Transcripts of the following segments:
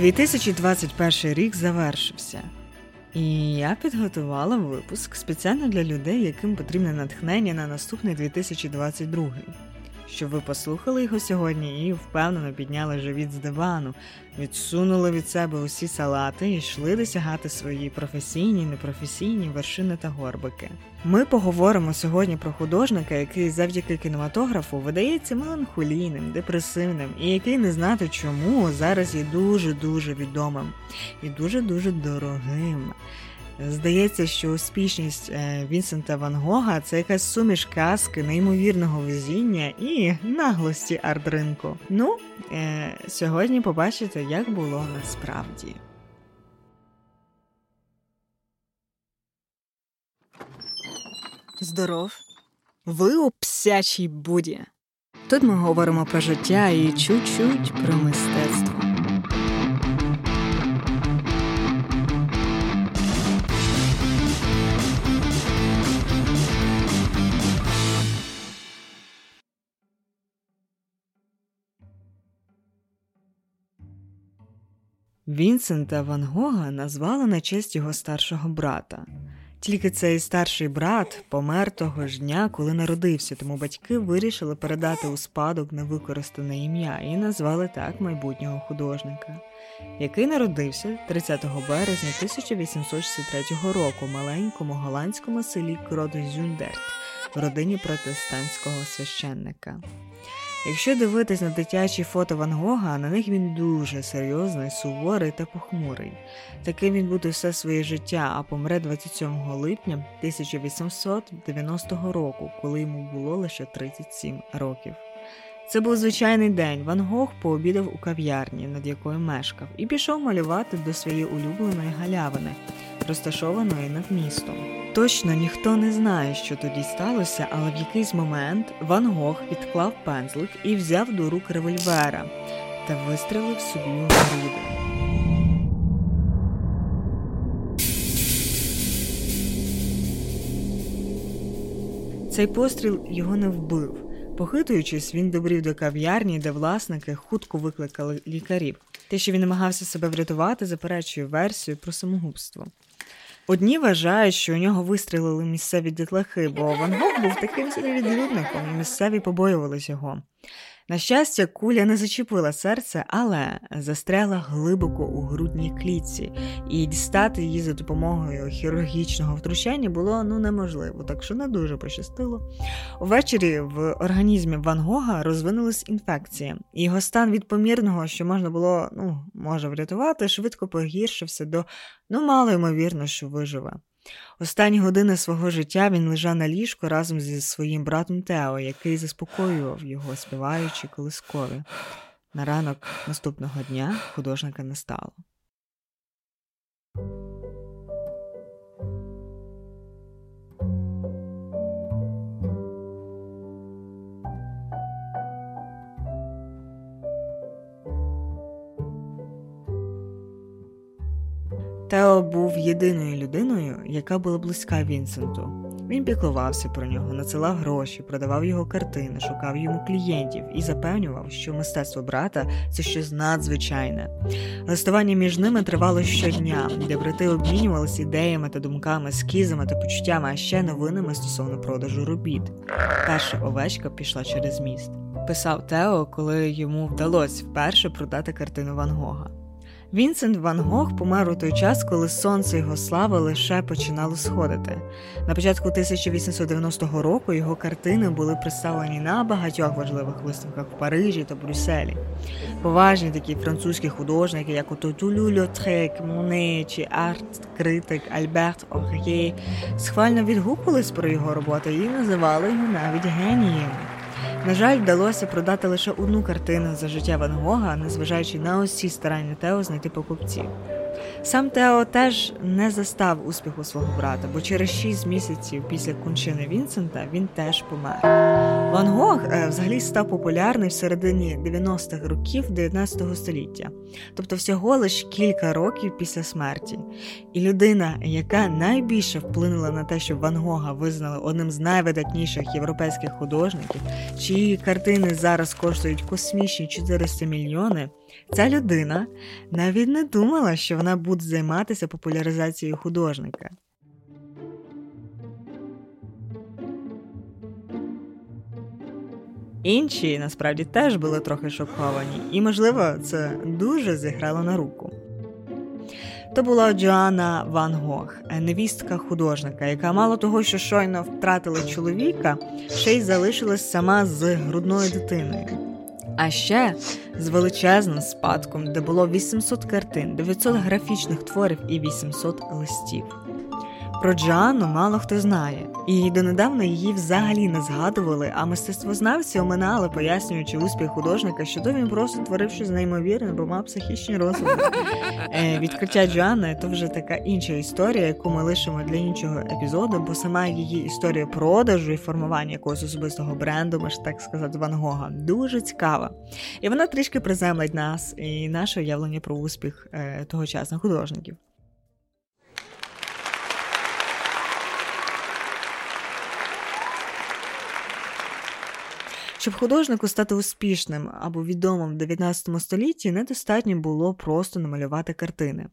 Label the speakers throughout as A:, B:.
A: 2021 рік завершився, і я підготувала випуск спеціально для людей, яким потрібне натхнення на наступний 2022 щоб ви послухали його сьогодні і впевнено підняли живіт з дивану, відсунули від себе усі салати і йшли досягати свої професійні, непрофесійні вершини та горбики. Ми поговоримо сьогодні про художника, який завдяки кінематографу видається меланхолійним, депресивним і який не знати чому зараз є дуже дуже відомим і дуже дуже дорогим. Здається, що успішність е, Вінсента Ван Гога це якась суміш казки, неймовірного везіння і наглості арт-ринку. Ну, е, сьогодні побачите, як було насправді. Здоров! Ви у псячій буді. Тут ми говоримо про життя і чуть-чуть про мистецтво. Вінсента Ван Гога назвали на честь його старшого брата. Тільки цей старший брат помер того ж дня, коли народився, тому батьки вирішили передати у спадок невикористане ім'я і назвали так майбутнього художника, який народився 30 березня 1863 року в маленькому голландському селі Кродзюндерт в родині протестантського священника. Якщо дивитись на дитячі фото Ван Гога, на них він дуже серйозний, суворий та похмурий. Таким він буде все своє життя, а помре 27 липня 1890 року, коли йому було лише 37 років. Це був звичайний день. Ван Гог пообідав у кав'ярні, над якою мешкав, і пішов малювати до своєї улюбленої галявини, розташованої над містом. Точно ніхто не знає, що тоді сталося, але в якийсь момент Ван Гог відклав пензлик і взяв до рук револьвера та вистрелив собі у груди. Цей постріл його не вбив. Похитуючись, він добрів до кав'ярні, де власники хутко викликали лікарів. Те, що він намагався себе врятувати, заперечує версію про самогубство. Одні вважають, що у нього вистрілили місцеві дітлахи, бо Ван Гог був таким відлюдником, і місцеві побоювались його. На щастя, куля не зачепила серце, але застряла глибоко у грудній клітці, і дістати її за допомогою хірургічного втручання було ну неможливо, так що не дуже пощастило. Увечері в організмі Ван Гога розвинулась інфекція, і його стан від помірного, що можна було ну, може врятувати, швидко погіршився до ну мало ймовірно, що виживе. Останні години свого життя він лежав на ліжку разом зі своїм братом Тео, який заспокоював його, співаючи колискові. На ранок наступного дня художника не стало. Тео був єдиною людиною, яка була близька Вінсенту. Він піклувався про нього, надсилав гроші, продавав його картини, шукав йому клієнтів і запевнював, що мистецтво брата це щось надзвичайне. Листування між ними тривало щодня, де брати обмінювалися ідеями та думками, скізами та почуттями, а ще новинами стосовно продажу робіт. Перша овечка пішла через міст. Писав Тео, коли йому вдалося вперше продати картину Ван Гога. Вінсент Ван Гог помер у той час, коли сонце його слави лише починало сходити. На початку 1890 року його картини були представлені на багатьох важливих виставках в Парижі та Брюсселі. Поважні такі французькі художники, як ото Тулю Льотрек, Моне чи арт-критик Альберт Ор'є, схвально відгукувались про його роботи і називали його навіть генієм. На жаль, вдалося продати лише одну картину за життя Ван Гога, незважаючи на усі старання Тео знайти покупців. Сам Тео теж не застав успіху свого брата, бо через 6 місяців після кончини Вінсента він теж помер. Ван Гог е, взагалі став популярний в середині 90-х років 19 століття, тобто всього лиш кілька років після смерті. І людина, яка найбільше вплинула на те, щоб Ван Гога визнали одним з найвидатніших європейських художників, чиї картини зараз коштують космічні 400 мільйони, Ця людина навіть не думала, що вона буде займатися популяризацією художника. Інші насправді теж були трохи шоковані, і, можливо, це дуже зіграло на руку. То була Джоанна Ван Гог, невістка художника, яка мало того, що щойно втратила чоловіка, ще й залишилась сама з грудною дитиною. А ще з величезним спадком, де було 800 картин, 900 графічних творів і 800 листів. Про Джоанну мало хто знає, і донедавна її взагалі не згадували, а мистецтвознавці оминали, пояснюючи успіх художника, що то він просто творив щось неймовірне, бо мав психічні розлади. Е, Відкриття Джоанни – то вже така інша історія, яку ми лишимо для іншого епізоду, бо сама її історія продажу і формування якогось особистого бренду, можна так сказати, Ван Гога, дуже цікава. І вона трішки приземлить нас і наше уявлення про успіх е, тогочасних художників. Щоб художнику стати успішним або відомим в 19 столітті, недостатньо було просто намалювати картини.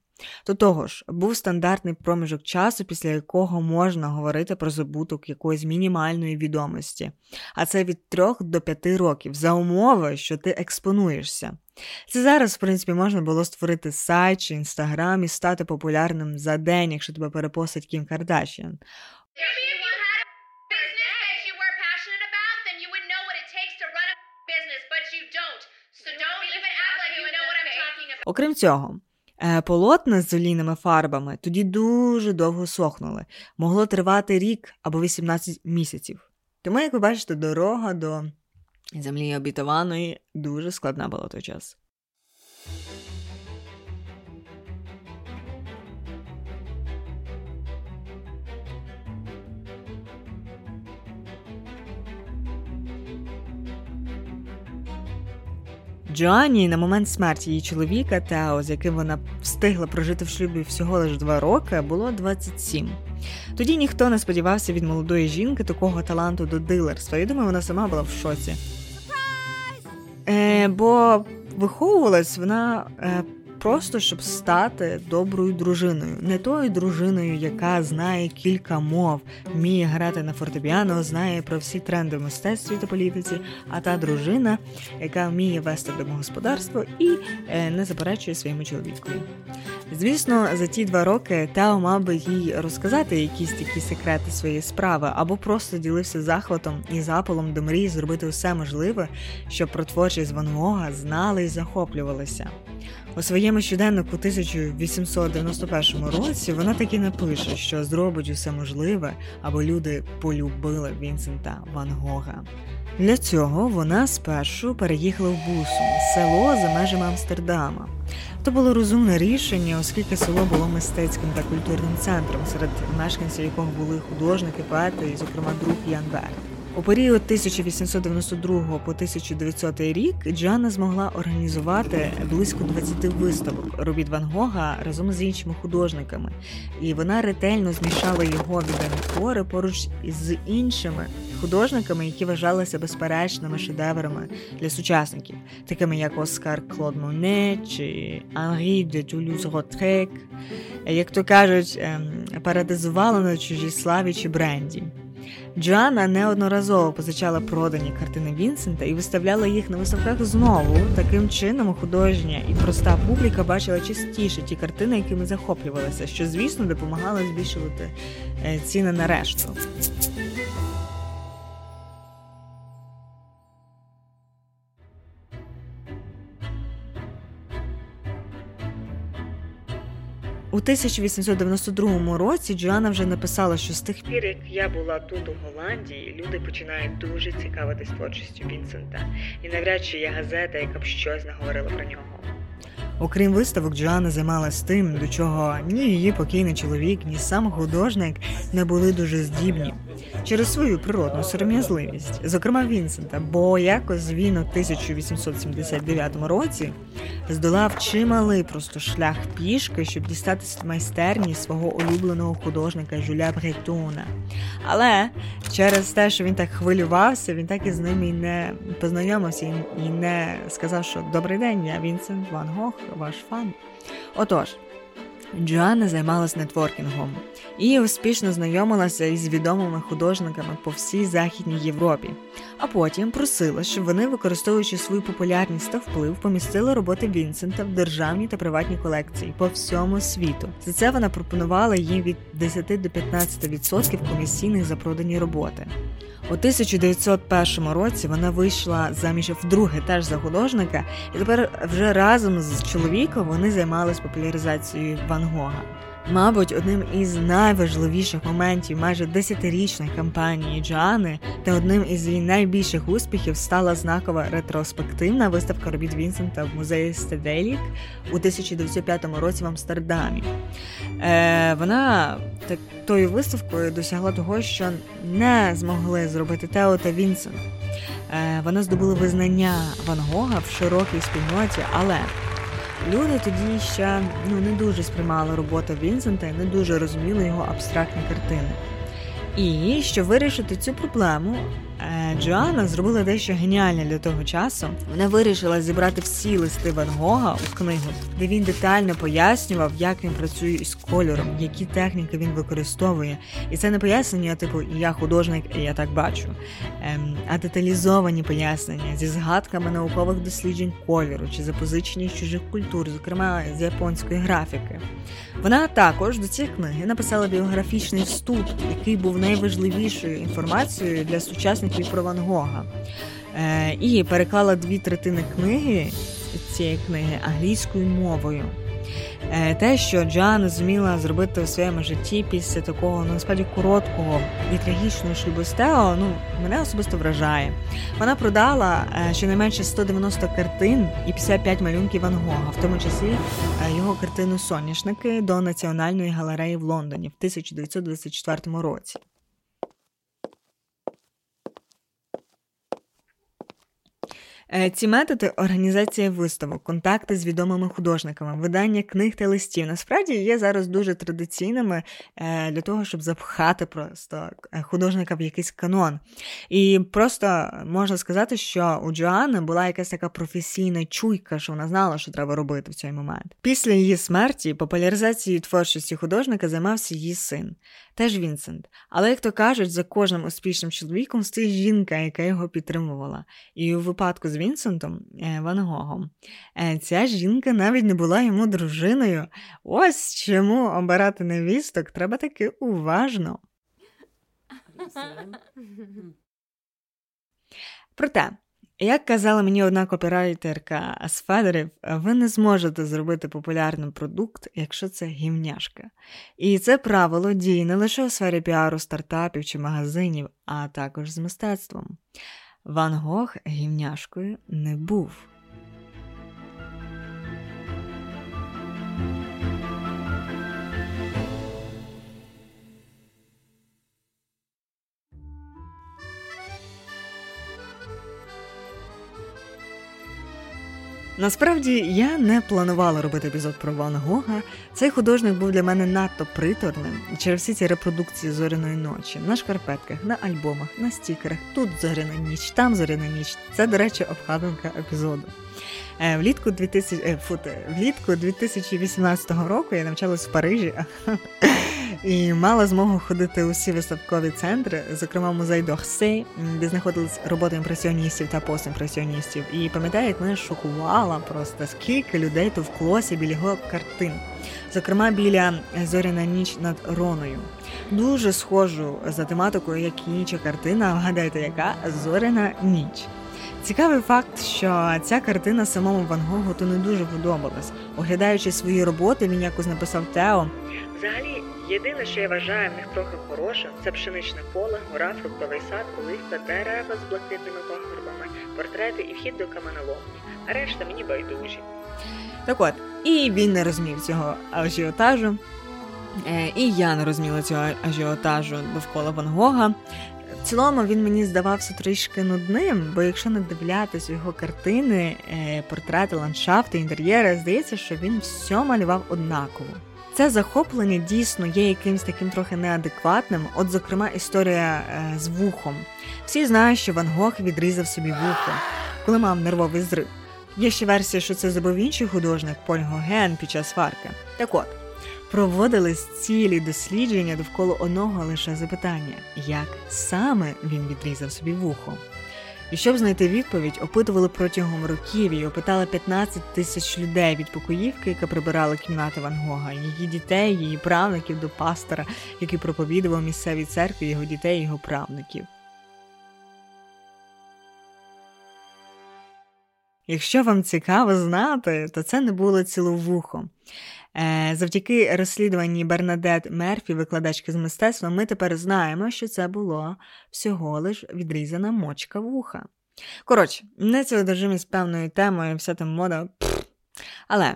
A: До того ж, був стандартний проміжок часу, після якого можна говорити про забуток якоїсь мінімальної відомості, а це від 3 до 5 років за умови, що ти експонуєшся. Це зараз, в принципі, можна було створити сайт чи інстаграм і стати популярним за день, якщо тебе перепостить Кім Кардашіан. Окрім цього, е, полотна з олійними фарбами тоді дуже довго сохнули, могло тривати рік або 18 місяців. Тому, як ви бачите, дорога до землі обітованої дуже складна була той час. Джоанні на момент смерті її чоловіка Тео, з яким вона встигла прожити в шлюбі всього лише два роки, було 27. Тоді ніхто не сподівався від молодої жінки такого таланту до дилерства. Я думаю, вона сама була в шоці. Е, Бо виховувалась вона е, просто щоб стати доброю дружиною, не тою дружиною, яка знає кілька мов, вміє грати на фортепіано, знає про всі тренди в мистецтві та політиці, а та дружина, яка вміє вести домогосподарство і е, не заперечує своєму чоловікові. Звісно, за ті два роки Тео мав би їй розказати якісь такі секрети своєї справи, або просто ділився захватом і запалом до мрії зробити все можливе, щоб про творчість Ван Гога знали і захоплювалися. У своєму щоденнику 1891 році вона таки напише, що зробить усе можливе, аби люди полюбили Вінсента Ван Гога. Для цього вона спершу переїхала в Бусум, село за межами Амстердама. То було розумне рішення, оскільки село було мистецьким та культурним центром, серед мешканців якого були художники, поети, і, зокрема, друг Ян Берг. У період 1892 по 1900 рік Джанна змогла організувати близько 20 виставок робіт Ван Гога разом з іншими художниками, і вона ретельно змішала його відомі твори поруч із іншими художниками, які вважалися безперечними шедеврами для сучасників, такими як Оскар Клод Моне чи Анрі де Тулюз Ротрек, як то кажуть, ем, парадизувала на чужій славі чи бренді. Джоанна неодноразово позичала продані картини Вінсента і виставляла їх на виставках знову. Таким чином, художня і проста публіка бачила частіше ті картини, якими захоплювалася, що, звісно, допомагало збільшувати е, ціни на решту. У 1892 році Джоанна вже написала, що з тих пір, як я була тут у Голландії, люди починають дуже цікавитись творчістю Вінсента, і навряд чи є газета, яка б щось наговорила про нього. Окрім виставок, Джоанна займалась тим, до чого ні її покійний чоловік, ні сам художник не були дуже здібні через свою природну сором'язливість, зокрема Вінсента, бо якось він у 1879 році здолав чималий просто шлях пішки, щоб дістатися майстерні свого улюбленого художника Жюля Бретона. Але через те, що він так хвилювався, він так і з ними і не познайомився і не сказав, що добрий день, я Вінсент Ван Гог, ваш фан. Отож. Джоанна займалась нетворкінгом і успішно знайомилася із відомими художниками по всій Західній Європі, а потім просила, щоб вони, використовуючи свою популярність та вплив, помістили роботи Вінсента в державні та приватні колекції по всьому світу. За це вона пропонувала їм від 10 до 15% комісійних за продані роботи. У 1901 році вона вийшла заміж вдруге теж за художника, і тепер вже разом з чоловіком вони займалися популяризацією Ван Гога. Мабуть, одним із найважливіших моментів майже десятирічної кампанії Джоани та одним із її найбільших успіхів стала знакова ретроспективна виставка робіт Вінсента в музеї Стеделік у 1905 році в Амстердамі. Е, Вона так, тою виставкою досягла того, що не змогли зробити Тео та Вінсент. Е, Вона здобула визнання Ван Гога в широкій спільноті, але Люди тоді ще ну, не дуже сприймали роботу Вінсента і не дуже розуміли його абстрактні картини. І щоб вирішити цю проблему, Джоанна зробила дещо геніальне для того часу. Вона вирішила зібрати всі листи Ван Гога у книгу, де він детально пояснював, як він працює із кольором, які техніки він використовує. І це не пояснення, типу я художник, і я так бачу, ем, а деталізовані пояснення зі згадками наукових досліджень кольору чи запозичення чужих культур, зокрема з японської графіки. Вона також до цієї книги написала біографічний вступ, який був найважливішою інформацією для сучасників про Ван Гога. Е, і переклала дві третини книги цієї книги англійською мовою. Е, те, що Джоанна зуміла зробити у своєму житті після такого ну, насправді короткого і трагічного шлюбу з ну мене особисто вражає. Вона продала е, щонайменше 190 картин і 55 малюнків Ван Гога, в тому числі е, його картину Соняшники до Національної галереї в Лондоні в 1924 році. Ці методи організація виставок, контакти з відомими художниками, видання книг та листів насправді є зараз дуже традиційними е, для того, щоб запхати просто е, художника в якийсь канон. І просто можна сказати, що у Джоанни була якась така професійна чуйка, що вона знала, що треба робити в цей момент. Після її смерті популяризацією творчості художника займався її син теж Вінсент. Але, як то кажуть, за кожним успішним чоловіком стоїть жінка, яка його підтримувала. І у випадку з Вінсентом е, Ван Гогом е, ця жінка навіть не була йому дружиною. Ось чому обирати невісток треба таки уважно. Проте. Як казала мені одна копірайтерка з Федерів, ви не зможете зробити популярний продукт, якщо це гімняшка. І це правило діє не лише у сфері піару стартапів чи магазинів, а також з мистецтвом. Ван Гог гімняшкою не був. Насправді я не планувала робити епізод про Ван Гога. Цей художник був для мене надто приторним через всі ці репродукції зоряної ночі на шкарпетках, на альбомах, на стікерах. Тут зоряна ніч, там зоряна ніч. Це, до речі, обкладинка епізоду. Е, влітку 2000, е, фу, влітку 2018 року я навчалась в Парижі і мала змогу ходити у всі виставкові центри, зокрема музей Дорсей, де знаходились роботи імпресіоністів та постімпресіоністів. І пам'ятаю, як мене шокувала просто скільки людей товклося біля його картин, зокрема біля зоряна ніч над Роною. Дуже схожу за тематикою, як і інша картина. Вгадайте, яка зоряна ніч. Цікавий факт, що ця картина самому Ван Гогу то не дуже подобалась. Оглядаючи свої роботи, він якось написав Тео. Взагалі, єдине, що я вважаю в них трохи хорошим, це пшеничне поле, гора, фруктовий сад, оливка, дерева з блакитними пагорбами, портрети і вхід до каменоломні. А решта мені байдужі. Так от, і він не розумів цього ажіотажу. Е, і я не розуміла цього ажіотажу довкола Ван Гога. В цілому він мені здавався трішки нудним, бо якщо не дивлятися його картини, е, портрети, ландшафти, інтер'єри, здається, що він все малював однаково. Це захоплення дійсно є якимось таким трохи неадекватним. От, зокрема, історія е, з вухом. Всі знають, що Ван Гог відрізав собі вухо, коли мав нервовий зрив. Є ще версія, що це зробив інший художник Поль Гоген під час сварки. Так от проводились цілі дослідження довкола одного лише запитання, як саме він відрізав собі вухо. І щоб знайти відповідь, опитували протягом років і опитали 15 тисяч людей від покоївки, яка прибирала кімнати Ван Гога, її дітей, її правників до пастора, який проповідував місцевій церкві його дітей, його правників. Якщо вам цікаво знати, то це не було ціловухом. Е, завдяки розслідуванні Бернадет Мерфі, викладачки з мистецтва, ми тепер знаємо, що це було всього лиш відрізана мочка вуха. Коротше, не це одержимість певною темою, вся там мода. Пф. Але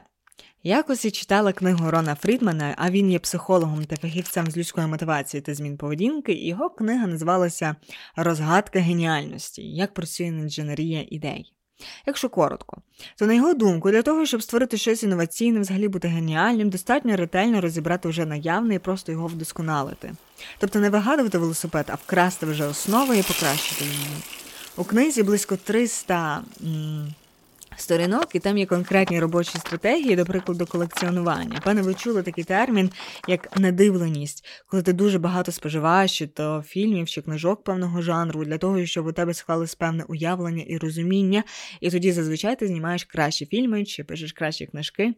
A: якось я читала книгу Рона Фрідмана, а він є психологом та фахівцем з людської мотивації та змін поведінки, його книга називалася Розгадка геніальності, як працює інженерія ідей. Якщо коротко, то на його думку, для того, щоб створити щось інноваційне, взагалі бути геніальним, достатньо ретельно розібрати вже наявне і просто його вдосконалити. Тобто не вигадувати велосипед, а вкрасти вже основи і покращити її. У книзі близько 300 м- сторінок, і там є конкретні робочі стратегії, до прикладу, колекціонування. Пане, ви чули такий термін, як надивленість, коли ти дуже багато споживаєш, чи то фільмів, чи книжок певного жанру, для того, щоб у тебе склалось певне уявлення і розуміння, і тоді зазвичай ти знімаєш кращі фільми чи пишеш кращі книжки.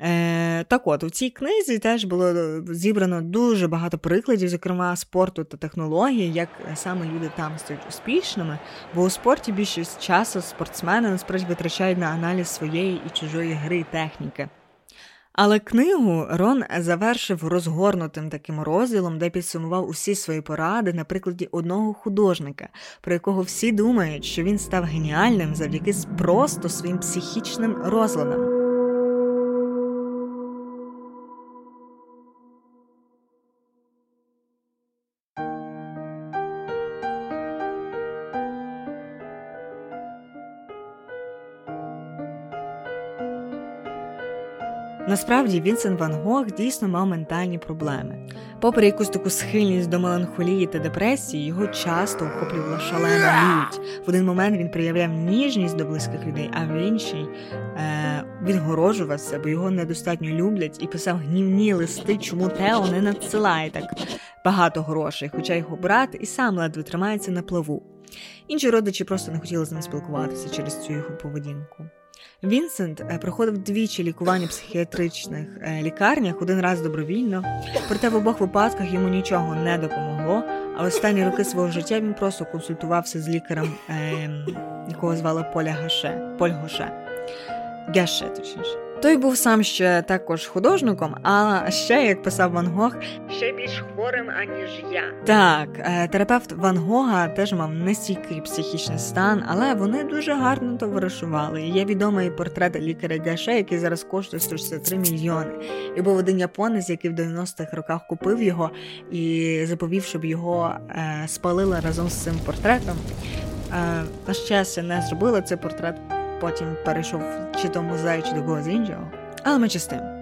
A: Е, Так от, у цій книзі теж було е, зібрано дуже багато прикладів, зокрема спорту та технології, як саме люди там стають успішними, бо у спорті більшість часу спортсмени насправді витрачають на аналіз своєї і чужої гри і техніки. Але книгу Рон завершив розгорнутим таким розділом, де підсумував усі свої поради на прикладі одного художника, про якого всі думають, що він став геніальним завдяки просто своїм психічним розладам. Насправді Вінсент Ван Гог дійсно мав ментальні проблеми. Попри якусь таку схильність до меланхолії та депресії, його часто охоплювала шалена лють. В один момент він проявляв ніжність до близьких людей, а в інший е- відгорожувався, бо його недостатньо люблять, і писав гнівні листи, чому Тео не надсилає так багато грошей, хоча його брат і сам ледве тримається на плаву. Інші родичі просто не хотіли з ним спілкуватися через цю його поведінку. Вінсент е, проходив двічі лікування в психіатричних е, лікарнях, один раз добровільно. Проте в обох випадках йому нічого не допомогло. А останні роки свого життя він просто консультувався з лікарем, ем, якого звали Поля Гаше. Поль Гоше. Геше, точніше. Той був сам ще також художником, а ще, як писав Ван Гог, ще більш хворим, аніж я. Так, е, терапевт Ван Гога теж мав нестійкий психічний стан, але вони дуже гарно товаришували. Є відомий портрет лікаря Гаше, який зараз коштує 163 мільйони. І був один японець, який в 90-х роках купив його і заповів, щоб його е, спалили разом з цим портретом. Е, на щастя, не зробили цей портрет потім перейшов чи до музею, чи до когось іншого. Але ми тим.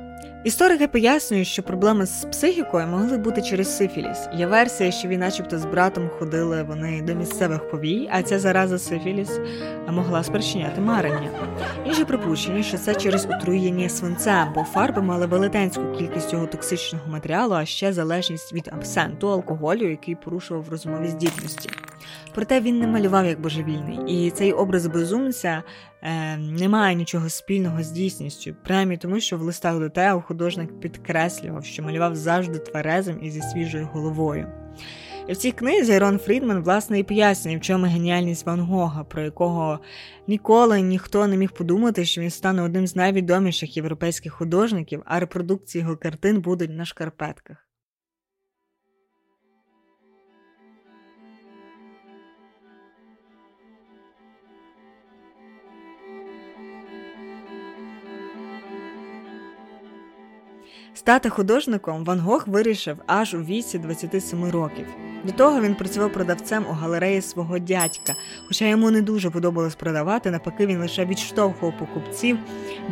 A: Історики пояснюють, що проблеми з психікою могли бути через сифіліс. Є версія, що він, начебто, з братом ходили вони до місцевих повій, а ця зараза сифіліс могла спричиняти марення. Інше припущення, що це через отруєння свинцем, бо фарби мали велетенську кількість цього токсичного матеріалу, а ще залежність від абсенту, алкоголю, який порушував розумові здібності. Проте він не малював як божевільний, і цей образ безумця е, не має нічого спільного з дійсністю, принаймні тому, що в листах до Тео художник підкреслював, що малював завжди тверезим і зі свіжою головою. І в цій книзі Рон Фрідман, власне, і пояснює, в чому геніальність Ван Гога, про якого ніколи ніхто не міг подумати, що він стане одним з найвідоміших європейських художників, а репродукції його картин будуть на шкарпетках. Стати художником Ван Гог вирішив аж у віці 27 років. До того він працював продавцем у галереї свого дядька, хоча йому не дуже подобалось продавати, навпаки, він лише відштовхував покупців,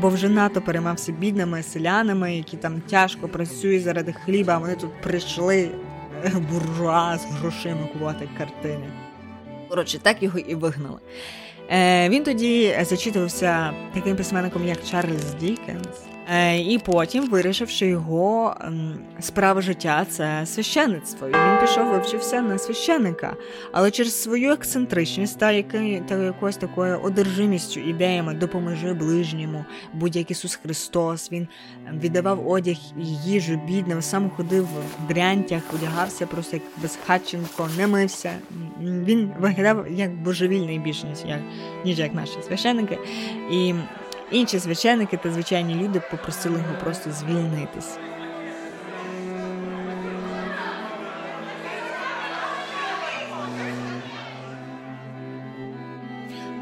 A: бо вже надто переймався бідними селянами, які там тяжко працюють заради хліба. а Вони тут прийшли буржуа з грошима купувати картини. Коротше, так його і вигнали. Е, Він тоді зачитувався таким письменником, як Чарльз Дікенс. Е, і потім вирішив, що його справа життя це священництво. І Він пішов, вивчився на священника, але через свою ексцентричність та, який, та якоюсь такою одержимістю ідеями допоможи ближньому, будь-як Ісус Христос. Він віддавав одяг і їжу бідним, сам ходив в дрянтях, одягався просто як безхатченко, не мився. Він виглядав як божевільний більше, як, ніж як наші священники. І Інші священники та звичайні люди попросили його просто звільнитись.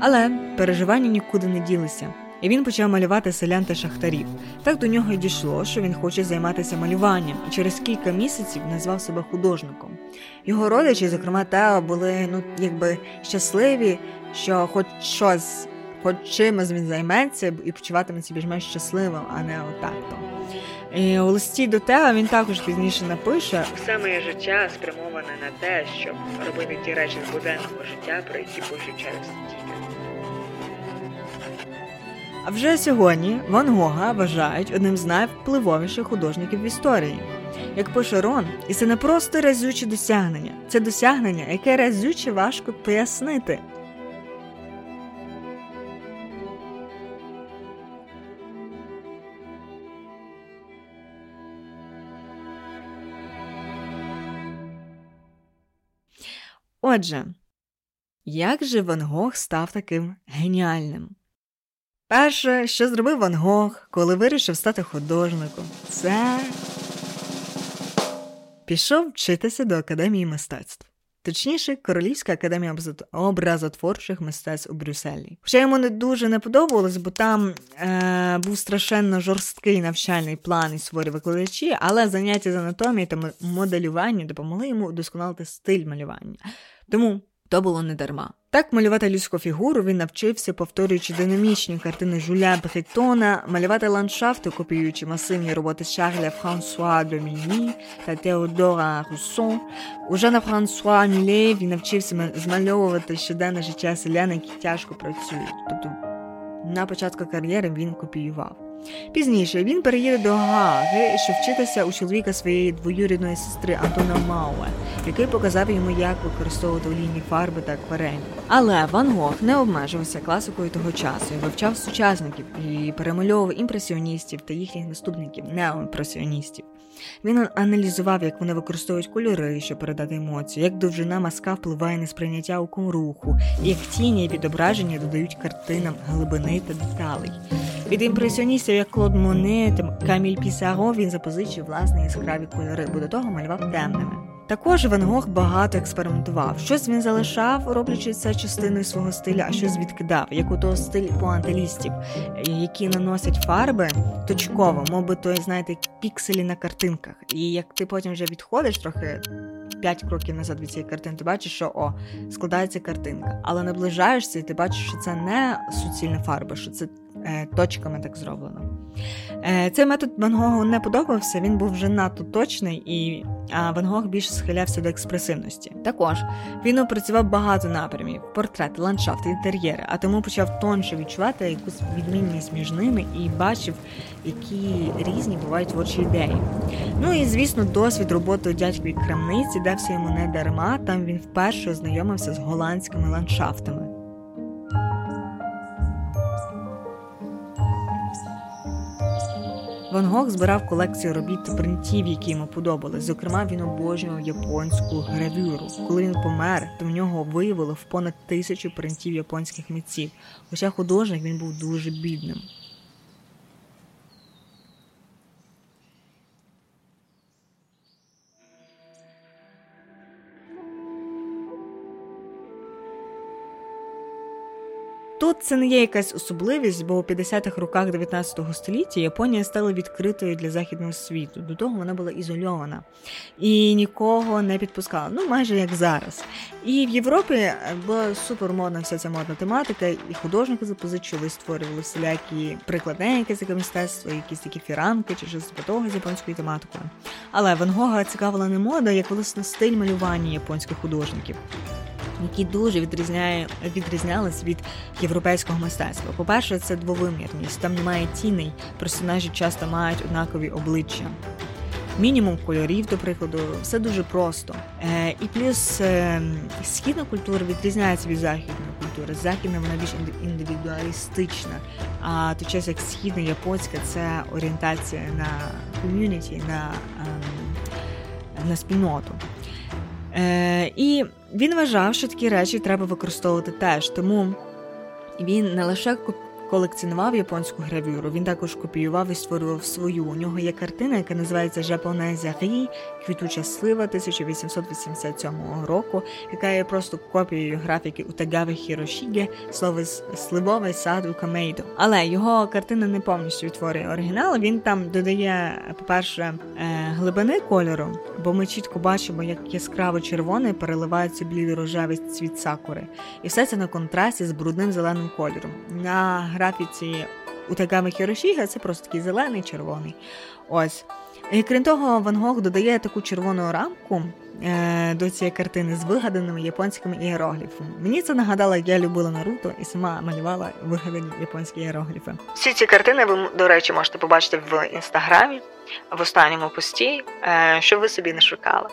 A: Але переживання нікуди не ділися, і він почав малювати селян та шахтарів. Так до нього й дійшло, що він хоче займатися малюванням, і через кілька місяців назвав себе художником. Його родичі, зокрема Тео, були ну якби щасливі, що хоч щось хоч чимось він займеться і почуватиметься більш-менш щасливим, а не отак-то. І У листі до Теа він також пізніше напише все моє життя спрямоване на те, щоб робити ті речі з буденного життя, про які пишуть через діти. А вже сьогодні Ван Гога вважають одним з найвпливовіших художників в історії. Як пише Рон, і це не просто разюче досягнення, це досягнення, яке разюче важко пояснити. Отже, як же Ван Гог став таким геніальним? Перше, що зробив Ван Гог, коли вирішив стати художником, це пішов вчитися до Академії мистецтв. Точніше, Королівська академія образотворчих мистецтв у Брюсселі. Хоча йому не дуже не подобалось, бо там е, був страшенно жорсткий навчальний план і суворі викладачі, але заняття з анатомії та моделювання допомогли йому удосконалити стиль малювання. Тому то було не дарма. Так малювати людську фігуру він навчився, повторюючи динамічні картини Жуля Бретона, малювати ландшафти, копіюючи масивні роботи Шарля Франсуа Доміні та Теодора Руссон. У Жана Франсуа Міле він навчився змальовувати щоденне життя селян, які тяжко працюють. Тобто на початку кар'єри він копіював. Пізніше він переїде до Гаги, щоб вчитися у чоловіка своєї двоюрідної сестри Антона Мауе, який показав йому, як використовувати олійні фарби та акварель. Але Ван Гог не обмежився класикою того часу і вивчав сучасників і перемальовував імпресіоністів та їхніх наступників неоімпресіоністів. Він аналізував, як вони використовують кольори, щоб передати емоцію, як довжина мазка впливає на сприйняття оком руху, як тіні і відображення додають картинам глибини та деталей. Від імпресіоністів, як Клод Моне та Каміль Пісаро, він запозичив власні яскраві кольори, бо до того малював темними. Також Ван Гог багато експериментував. Щось він залишав, роблячи це частиною свого стиля, а щось відкидав, як у того стиль пуанталістів, які наносять фарби точково, мов той, знаєте, пікселі на картинках. І як ти потім вже відходиш трохи п'ять кроків назад від цієї картини, ти бачиш, що о, складається картинка, але наближаєшся, і ти бачиш, що це не суцільна фарба, що це точками так зроблено. Е, Цей метод Ван Гогу не подобався, він був вже надто точний, і Ван Гог більше схилявся до експресивності. Також він опрацював багато напрямів: портрети, ландшафти, інтер'єри, а тому почав тонше відчувати якусь відмінність між ними і бачив, які різні бувають творчі ідеї. Ну і звісно, досвід роботи у дядьковій крамниці дався йому не дарма. Там він вперше ознайомився з голландськими ландшафтами. Ван Гог збирав колекцію робіт та принтів, які йому подобались. Зокрема, він обожнював японську гравюру. Коли він помер, то в нього виявило в понад тисячу принтів японських митців. Хоча художник він був дуже бідним. Це не є якась особливість, бо у 50-х роках 19 століття Японія стала відкритою для західного світу. До того вона була ізольована і нікого не підпускала. Ну майже як зараз. І в Європі була супермодна вся ця модна тематика, і художники запозичували, створювали всілякі прикладне таке мистецтво, якісь такі фіранки чи щось того з японською тематикою. Але Ван Гога цікавила не мода, як власне стиль малювання японських художників які дуже відрізняє, відрізнялись від європейського мистецтва. По-перше, це двовимірність, там немає тіней, персонажі часто мають однакові обличчя. Мінімум кольорів, до прикладу, все дуже просто. Е, І плюс е, східна культура відрізняється від західної культури. Західна вона більш індивідуалістична, а той час як східна японська це орієнтація на ком'юніті, на, е, на спільноту. Е, І він вважав, що такі речі треба використовувати теж, тому він не лише колекціонував японську гравюру, він також копіював і створював свою. У нього є картина, яка називається Жапонезя Рі, квітуча слива 1887 року, яка є просто копією графіки Утагави Хірошіге, сливовий сад у Камейдо. Але його картина не повністю відтворює оригінал. Він там додає, по-перше, е, глибини кольору, бо ми чітко бачимо, як яскраво червоний переливається блідо рожевий цвіт сакури. І все це на контрасті з брудним зеленим кольором. На графіці Утагами Хірошіга це просто такий зелений червоний. Ось. І Крім того, Ван Гог додає таку червону рамку е, до цієї картини з вигаданими японськими іерогліфами. Мені це нагадало, як я любила Наруто і сама малювала вигадані японські іерогліфи. Всі ці картини ви, до речі, можете побачити в інстаграмі в останньому пості, е, що ви собі не шукали.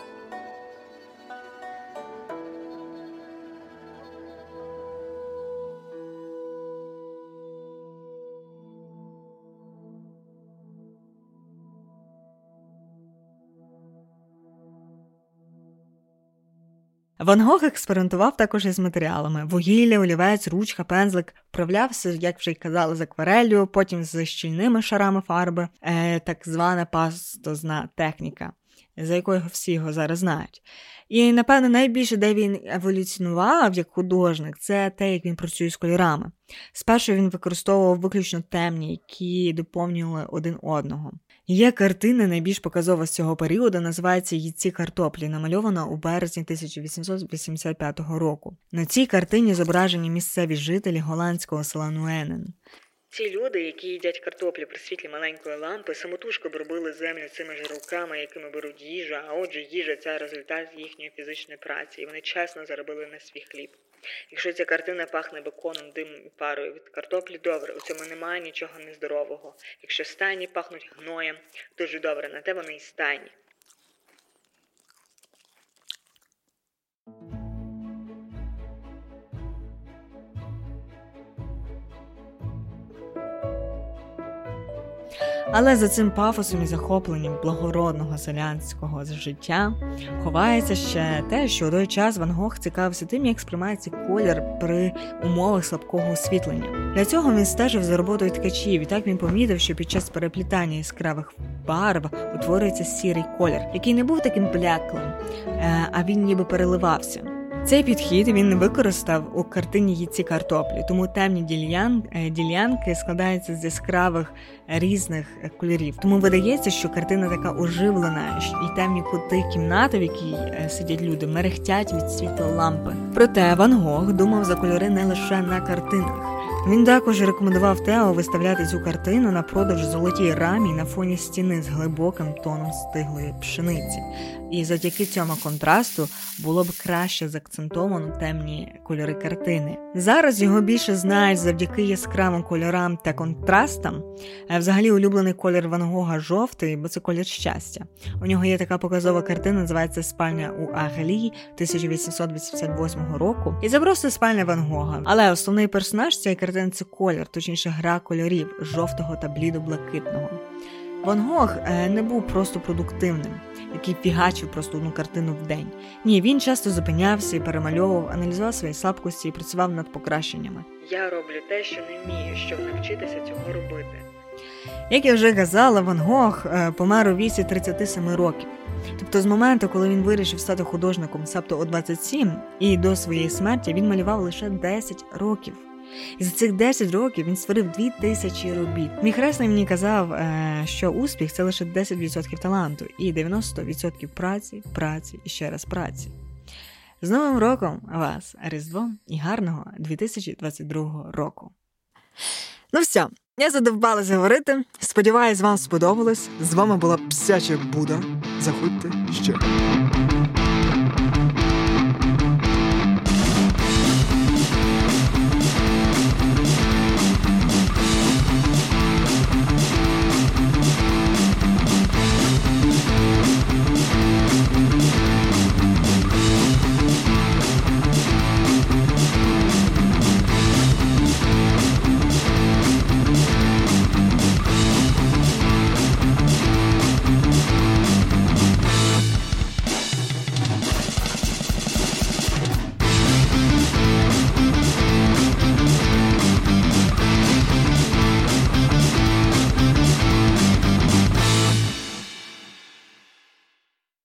A: Ван Гог експериментував також із матеріалами: вугілля, олівець, ручка, пензлик, вправлявся, як вже й казали, з акварелью, потім з щільними шарами фарби, е, так звана пастозна техніка, за якою всі його зараз знають. І, напевно, найбільше, де він еволюціонував як художник, це те, як він працює з кольорами. Спершу він використовував виключно темні, які доповнювали один одного. Є картина найбільш показова з цього періоду, називається Їдці картоплі, намальована у березні 1885 року. На цій картині зображені місцеві жителі голландського села Нуенен. Ці люди, які їдять картоплі при світлі маленької лампи, самотужки обробили землю цими ж руками, якими беруть їжу, а отже, їжа це результат їхньої фізичної праці, і вони чесно заробили на свій хліб. Якщо ця картина пахне беконом, димом і парою від картоплі, добре, у цьому немає нічого нездорового. Якщо стайні пахнуть гноєм, дуже добре, на те вони і стайні. Але за цим пафосом і захопленням благородного селянського життя ховається ще те, що у той час Ван Гог цікавився тим, як сприймається колір при умовах слабкого освітлення. Для цього він стежив за роботою ткачів, і так він помітив, що під час переплітання яскравих барв утворюється сірий колір, який не був таким бляклим, е, а він ніби переливався. Цей підхід він використав у картині «Їці картоплі, тому темні е, ділянки складаються з яскравих різних кольорів. Тому видається, що картина така оживлена, і темні кути кімнати, в якій е, сидять люди, мерехтять від світла лампи. Проте Ван Гог думав за кольори не лише на картинах. Він також рекомендував Тео виставляти цю картину на продаж золотій рамі на фоні стіни з глибоким тоном стиглої пшениці. І завдяки цьому контрасту було б краще заакцентовано темні кольори картини. Зараз його більше знають завдяки яскравим кольорам та контрастам. Взагалі, улюблений колір Ван Гога жовтий, бо це колір щастя. У нього є така показова картина, називається Спальня у Аглії 1888 року. І це просто спальня Ван Гога. Але основний персонаж цієї картини це колір, точніше гра кольорів жовтого та блідо-блакитного. Ван Гог е, не був просто продуктивним, який фігачив просто одну картину в день. Ні, він часто зупинявся і перемальовував, аналізував свої слабкості і працював над покращеннями. Я роблю те, що не вмію, щоб навчитися цього робити. Як я вже казала, Ван Гог е, помер у віці 37 років. Тобто з моменту, коли він вирішив стати художником, себто у 27, і до своєї смерті він малював лише 10 років. І за цих 10 років він створив 2000 робіт. Мій хресний мені казав, е, що успіх це лише 10% таланту і 90% праці, праці і ще раз праці. З Новим роком вас, Різдвом і гарного 2022 року. Ну все, я задовбалася говорити. Сподіваюсь, вам сподобалось. З вами була Псяча Буда. Заходьте ще.